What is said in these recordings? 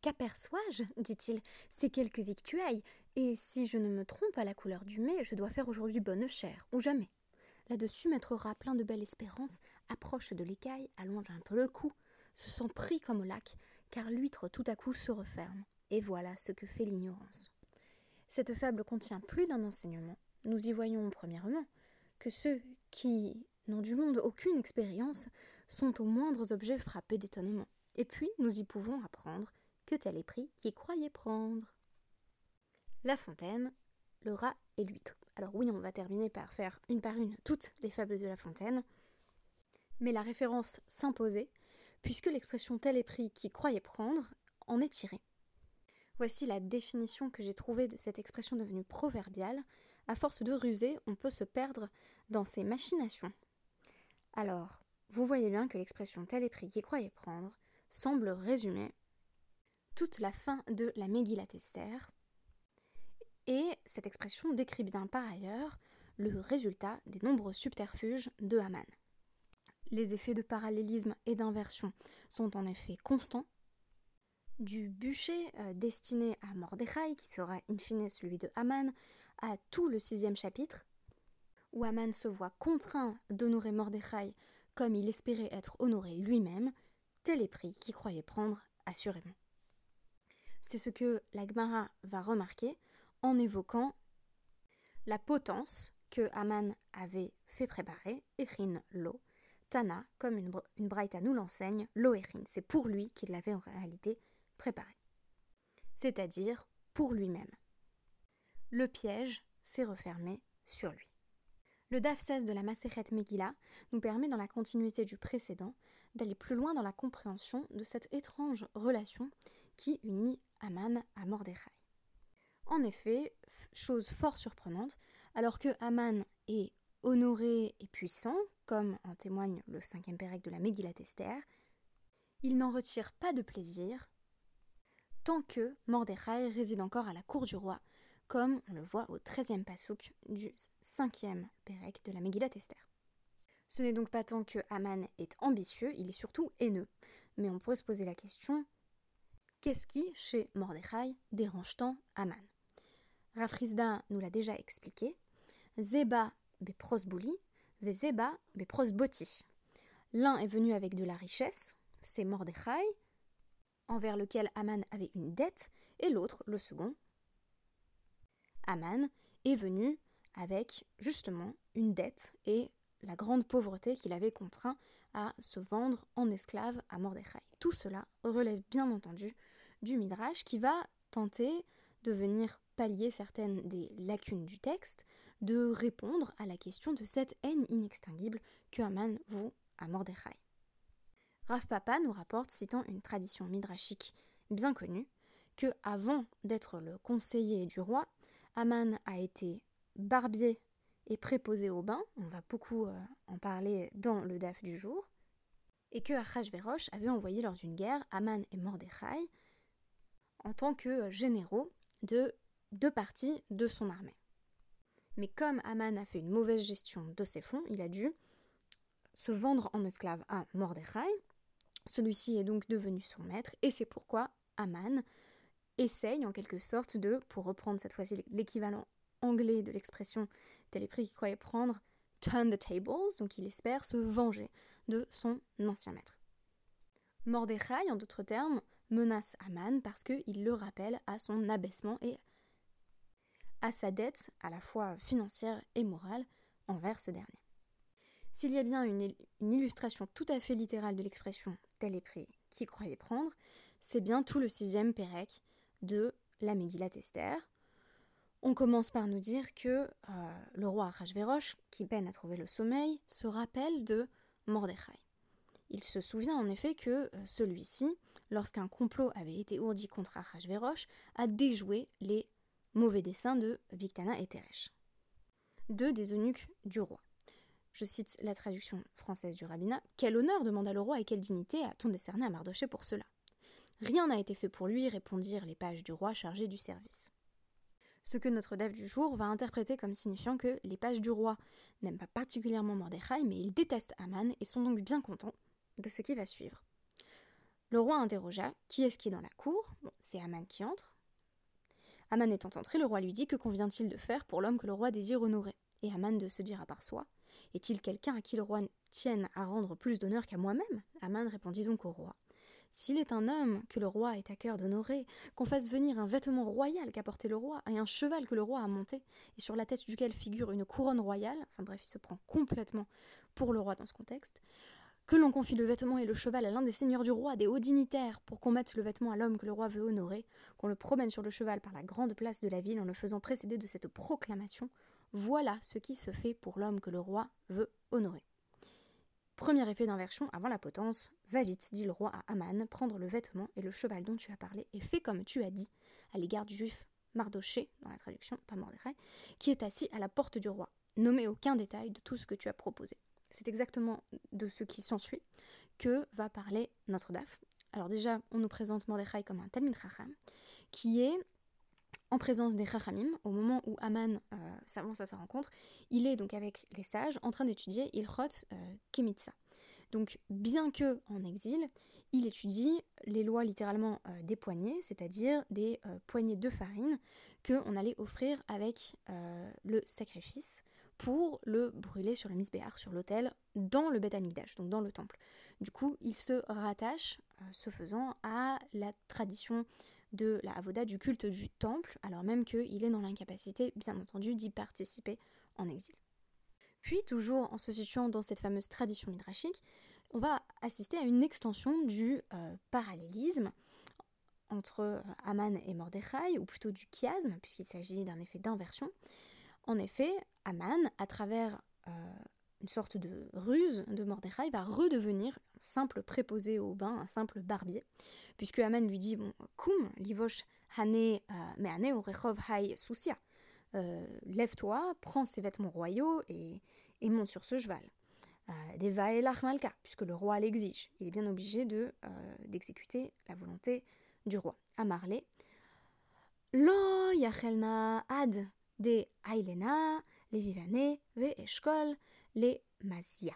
Qu'aperçois-je dit-il. C'est quelques victuailles, et si je ne me trompe à la couleur du mets, je dois faire aujourd'hui bonne chère, ou jamais. Là-dessus, maître rat, plein de belle espérance, approche de l'écaille, allonge un peu le cou, se sent pris comme au lac, car l'huître tout à coup se referme. Et voilà ce que fait l'ignorance. Cette fable contient plus d'un enseignement. Nous y voyons, premièrement, que ceux qui n'ont du monde aucune expérience sont aux moindres objets frappés d'étonnement. Et puis, nous y pouvons apprendre tel est pris qui croyait prendre. La fontaine, le rat et l'huître. Alors oui, on va terminer par faire une par une toutes les fables de La Fontaine, mais la référence s'imposait, puisque l'expression tel est pris qui croyait prendre en est tirée. Voici la définition que j'ai trouvée de cette expression devenue proverbiale. À force de ruser, on peut se perdre dans ses machinations. Alors, vous voyez bien que l'expression tel est pris qui croyait prendre semble résumer toute la fin de la Megillat Esther, et cette expression décrit bien par ailleurs le résultat des nombreux subterfuges de Haman. Les effets de parallélisme et d'inversion sont en effet constants. Du bûcher euh, destiné à Mordechai, qui sera in fine celui de Haman, à tout le sixième chapitre, où Haman se voit contraint d'honorer Mordechai comme il espérait être honoré lui-même, tel est prix qu'il croyait prendre assurément. C'est ce que la Gemara va remarquer en évoquant la potence que Aman avait fait préparer, Echin Lo, Tana, comme une, une braïta nous l'enseigne, Lo Echin, c'est pour lui qu'il l'avait en réalité préparé. C'est-à-dire pour lui-même. Le piège s'est refermé sur lui. Le DAF 16 de la Maseret Megillah nous permet, dans la continuité du précédent, d'aller plus loin dans la compréhension de cette étrange relation qui unit Aman à Mordechai. En effet, chose fort surprenante, alors que Aman est honoré et puissant, comme en témoigne le cinquième pérec de la Megillat Esther, il n'en retire pas de plaisir tant que Mordechai réside encore à la cour du roi, comme on le voit au treizième pasouk du cinquième pérec de la Megillat Esther. Ce n'est donc pas tant que Aman est ambitieux, il est surtout haineux. Mais on pourrait se poser la question qu'est-ce qui, chez Mordechai, dérange tant Aman Rafrizda nous l'a déjà expliqué. Zeba ve zeba. L'un est venu avec de la richesse, c'est Mordechai, envers lequel Aman avait une dette, et l'autre, le second, Aman, est venu avec justement une dette et la grande pauvreté qu'il avait contraint à se vendre en esclave à Mordechai. Tout cela relève bien entendu du Midrash qui va tenter de venir pallier certaines des lacunes du texte, de répondre à la question de cette haine inextinguible que Haman voue à Mordechai. Rav Papa nous rapporte, citant une tradition midrashique bien connue, que avant d'être le conseiller du roi, Haman a été barbier et préposé au bain, on va beaucoup euh, en parler dans le DAF du jour, et que Achashverosh avait envoyé lors d'une guerre Haman et Mordechai en tant que généraux de deux parties de son armée. Mais comme Aman a fait une mauvaise gestion de ses fonds, il a dû se vendre en esclave à Mordechai. Celui-ci est donc devenu son maître, et c'est pourquoi Aman essaye en quelque sorte de, pour reprendre cette fois-ci l'équivalent anglais de l'expression tel est pris qu'il croyait prendre, turn the tables, donc il espère se venger de son ancien maître. Mordechai, en d'autres termes, menace Aman parce qu'il le rappelle à son abaissement et à sa dette, à la fois financière et morale, envers ce dernier. S'il y a bien une, illustration tout à fait littérale de l'expression tel est pris qui croyait prendre, c'est bien tout le sixième Pérec de la Megillat Esther. On commence par nous dire que euh, le roi Achashverosh, qui peine à trouver le sommeil, se rappelle de Mordechai. Il se souvient en effet que euh, celui-ci, lorsqu'un complot avait été ourdi contre Achashverosh, a déjoué les mauvais desseins de Bictana et Teresh, deux des eunuques du roi. Je cite la traduction française du rabbinat. Quel honneur demanda le roi et quelle dignité a-t-on décerné à Mardoché pour cela? Rien n'a été fait pour lui, répondirent les pages du roi chargés du service. Ce que notre dev du jour va interpréter comme signifiant que les pages du roi n'aiment pas particulièrement Mordechai, mais ils détestent Aman et sont donc bien contents de ce qui va suivre. Le roi interrogea Qui est-ce qui est dans la cour? C'est Aman qui entre. Aman étant entré, le roi lui dit Que convient-il de faire pour l'homme que le roi désire honorer? Et Aman de se dire à part soi Est-il quelqu'un à qui le roi tienne à rendre plus d'honneur qu'à moi-même? Aman répondit donc au roi s'il est un homme que le roi est à cœur d'honorer, qu'on fasse venir un vêtement royal qu'a porté le roi, et un cheval que le roi a monté, et sur la tête duquel figure une couronne royale, enfin bref, il se prend complètement pour le roi dans ce contexte, que l'on confie le vêtement et le cheval à l'un des seigneurs du roi, des hauts dignitaires, pour qu'on mette le vêtement à l'homme que le roi veut honorer, qu'on le promène sur le cheval par la grande place de la ville en le faisant précéder de cette proclamation, voilà ce qui se fait pour l'homme que le roi veut honorer. Premier effet d'inversion avant la potence, va vite, dit le roi à Aman, prendre le vêtement et le cheval dont tu as parlé, et fais comme tu as dit, à l'égard du juif Mardoché, dans la traduction, pas Mordechai, qui est assis à la porte du roi. Nommez aucun détail de tout ce que tu as proposé. C'est exactement de ce qui s'ensuit que va parler notre DAF. Alors déjà, on nous présente Mordechai comme un Talmud Chacham, qui est en présence des Chachamim, au moment où Aman euh, s'avance à sa rencontre, il est donc avec les sages en train d'étudier Ilchot euh, Kemitsa. Donc, bien que en exil, il étudie les lois littéralement euh, des poignées, c'est-à-dire des euh, poignées de farine qu'on allait offrir avec le sacrifice pour le brûler sur le misbéar, sur l'autel, dans le Beth Amikdash, donc dans le temple. Du coup, il se rattache, ce faisant, à la tradition de la avoda du culte du temple, alors même qu'il est dans l'incapacité, bien entendu, d'y participer en exil. Puis, toujours en se situant dans cette fameuse tradition midrashique, on va assister à une extension du euh, parallélisme entre Aman et Mordechai, ou plutôt du chiasme, puisqu'il s'agit d'un effet d'inversion. En effet, Aman, à travers euh, une sorte de ruse de Mordechai, va redevenir un simple préposé au bain, un simple barbier, puisque Aman lui dit hane, mais au rechov hai soucia. Lève-toi, prends ses vêtements royaux et, monte sur ce cheval. Des vaelach malka, puisque le roi l'exige. Il est bien obligé de d'exécuter la volonté du roi. Amarle. Lo yachelna ad de ailena, le vivane, ve eshkol, le mazia.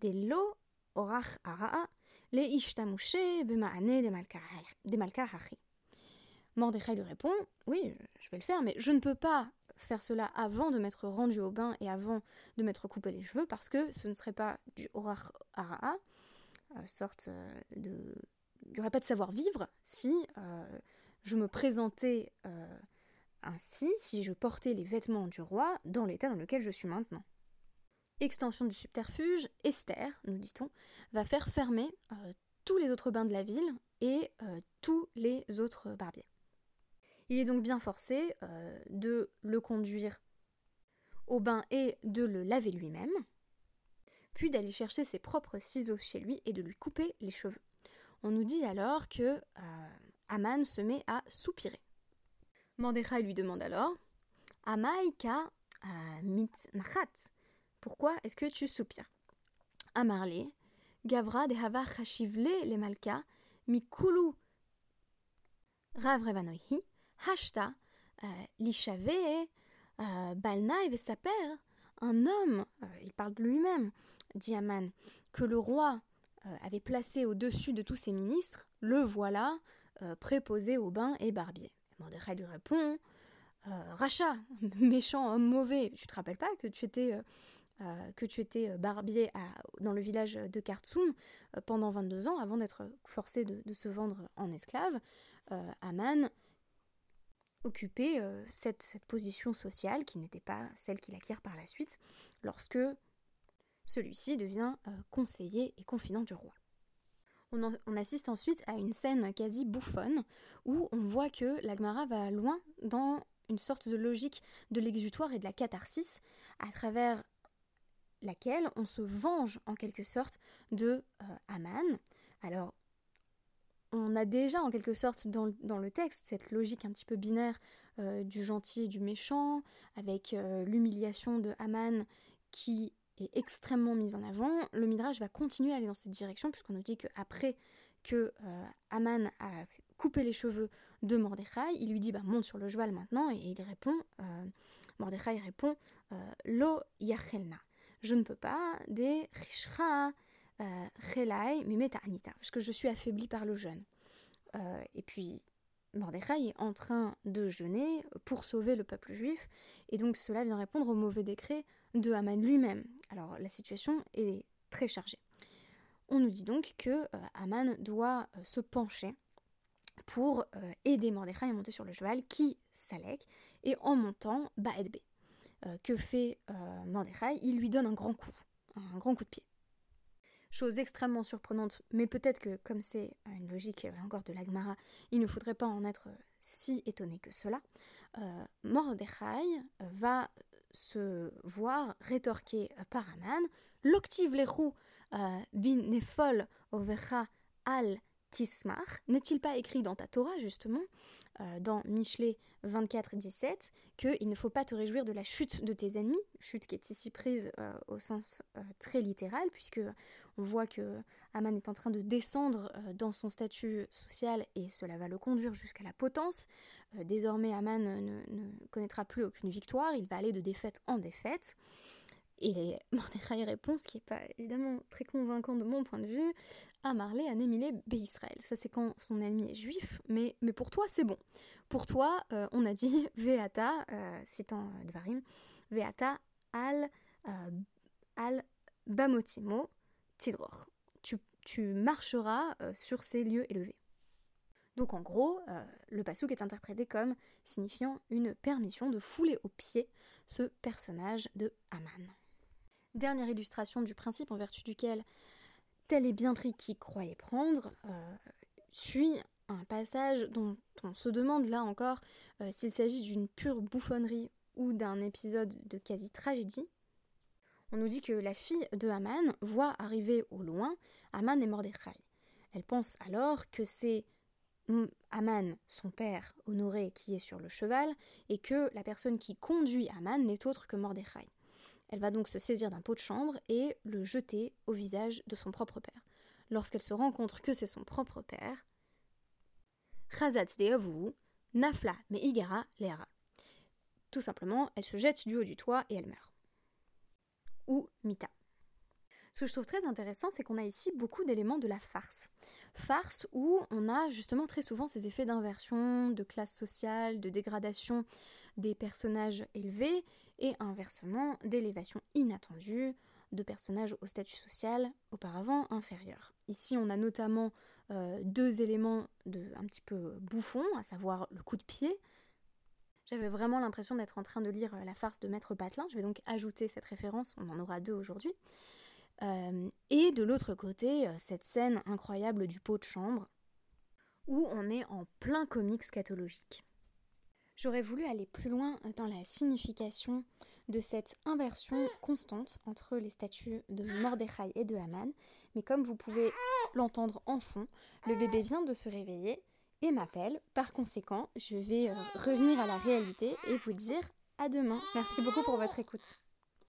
De lo orach araa, le ishtamushe bemaane de malka hachi. Mordechai lui répond Oui, je vais le faire, mais je ne peux pas faire cela avant de m'être rendu au bain et avant de m'être coupé les cheveux parce que ce ne serait pas du orach araa, euh, sorte euh, de. Il n'y aurait pas de savoir-vivre si euh, je me présentais ainsi, si je portais les vêtements du roi dans l'état dans lequel je suis maintenant. Extension du subterfuge, Esther, nous dit-on, va faire fermer tous les autres bains de la ville et tous les autres barbiers. Il est donc bien forcé euh, de le conduire au bain et de le laver lui-même, puis d'aller chercher ses propres ciseaux chez lui et de lui couper les cheveux. On nous dit alors que euh, Aman se met à soupirer. Mordechai lui demande alors Amaika euh, mitnachat, pourquoi est-ce que tu soupires? Amarle, Gavra de Hava le Malka, Mikulu Rav Hashta, euh, l'Ishave, euh, Balnaï père, un homme, euh, il parle de lui-même, dit Aman, que le roi avait placé au-dessus de tous ses ministres, le voilà préposé au bain et barbier. Mordechai lui répond Racha, méchant homme mauvais, tu te rappelles pas que tu étais. Que tu étais barbier dans le village de Kartsum pendant 22 ans avant d'être forcé de, se vendre en esclave. Aman occuper euh, cette, position sociale qui n'était pas celle qu'il acquiert par la suite lorsque celui-ci devient euh, conseiller et confident du roi. On, on, assiste ensuite à une scène quasi bouffonne où on voit que l'Agmara va loin dans une sorte de logique de l'exutoire et de la catharsis à travers laquelle on se venge en quelque sorte de euh, Aman. Alors on a déjà en quelque sorte dans, le texte cette logique un petit peu binaire euh, du gentil et du méchant, avec euh, l'humiliation de Haman qui est extrêmement mise en avant. Le Midrash va continuer à aller dans cette direction, puisqu'on nous dit qu'après que Haman a coupé les cheveux de Mordechai, il lui dit bah, monte sur le cheval maintenant, et il répond, Mordechai répond Lo yachelna. Je ne peux pas, des rishra Relai Mimeta Anita, parce que je suis affaibli par le jeûne. et puis Mordechai est en train de jeûner pour sauver le peuple juif, et donc cela vient répondre au mauvais décret de Haman lui-même. Alors la situation est très chargée. On nous dit donc que euh, Haman doit euh, se pencher pour euh, aider Mordechai à monter sur le cheval qui s'allègue, et en montant, Baed B. que fait Mordechai Il lui donne un grand coup, un grand coup de pied. Chose extrêmement surprenante, mais peut-être que comme c'est une logique encore de l'Agmara, il ne faudrait pas en être si étonné que cela. Mordechai va se voir rétorquer par Aman, l'octive les roues bin nefol al tismar, n'est-il pas écrit dans ta Torah justement, euh, dans Michelet 24, 17, qu'il ne faut pas te réjouir de la chute de tes ennemis, chute qui est ici prise euh, au sens euh, très littéral, puisque on voit que Aman est en train de descendre dans son statut social et cela va le conduire jusqu'à la potence. désormais, Aman ne, connaîtra plus aucune victoire, il va aller de défaite en défaite. Et Mordechai répond, ce qui n'est pas évidemment très convaincant de mon point de vue, à Marley, à Némilé, Israël. Ça, c'est quand son ennemi est juif, mais, pour toi, c'est bon. Pour toi, euh, on a dit Veata, euh, citant Dvarim, Veata al, euh, al Bamotimo Tidror. Tu, marcheras sur ces lieux élevés. Donc en gros, le pasouk est interprété comme signifiant une permission de fouler au pied ce personnage de Haman. Dernière illustration du principe en vertu duquel tel est bien pris qui croyait prendre, euh, suit un passage dont on se demande là encore euh, s'il s'agit d'une pure bouffonnerie ou d'un épisode de quasi-tragédie. On nous dit que la fille de Haman voit arriver au loin Haman et Mordechai. Elle pense alors que c'est Haman, son père honoré, qui est sur le cheval, et que la personne qui conduit Haman n'est autre que Mordechai. Elle va donc se saisir d'un pot de chambre et le jeter au visage de son propre père. Lorsqu'elle se rend compte que c'est son propre père, Chazat Nafla Meigara Lera. Tout simplement, elle se jette du haut du toit et elle meurt. Ou Mita. Ce que je trouve très intéressant, c'est qu'on a ici beaucoup d'éléments de la farce. Farce où on a justement très souvent ces effets d'inversion, de classe sociale, de dégradation des personnages élevés et inversement d'élévation inattendue de personnages au statut social auparavant inférieur. Ici, on a notamment euh, deux éléments de, un petit peu bouffons, à savoir le coup de pied. J'avais vraiment l'impression d'être en train de lire la farce de Maître Patelin, je vais donc ajouter cette référence, on en aura deux aujourd'hui. Euh, et de l'autre côté, euh, cette scène incroyable du pot de chambre, où on est en plein comics scatologique. J'aurais voulu aller plus loin dans la signification de cette inversion constante entre les statuts de Mordechai et de Haman, mais comme vous pouvez l'entendre en fond, le bébé vient de se réveiller et m'appelle. Par conséquent, je vais euh, revenir à la réalité et vous dire à demain. Merci beaucoup pour votre écoute.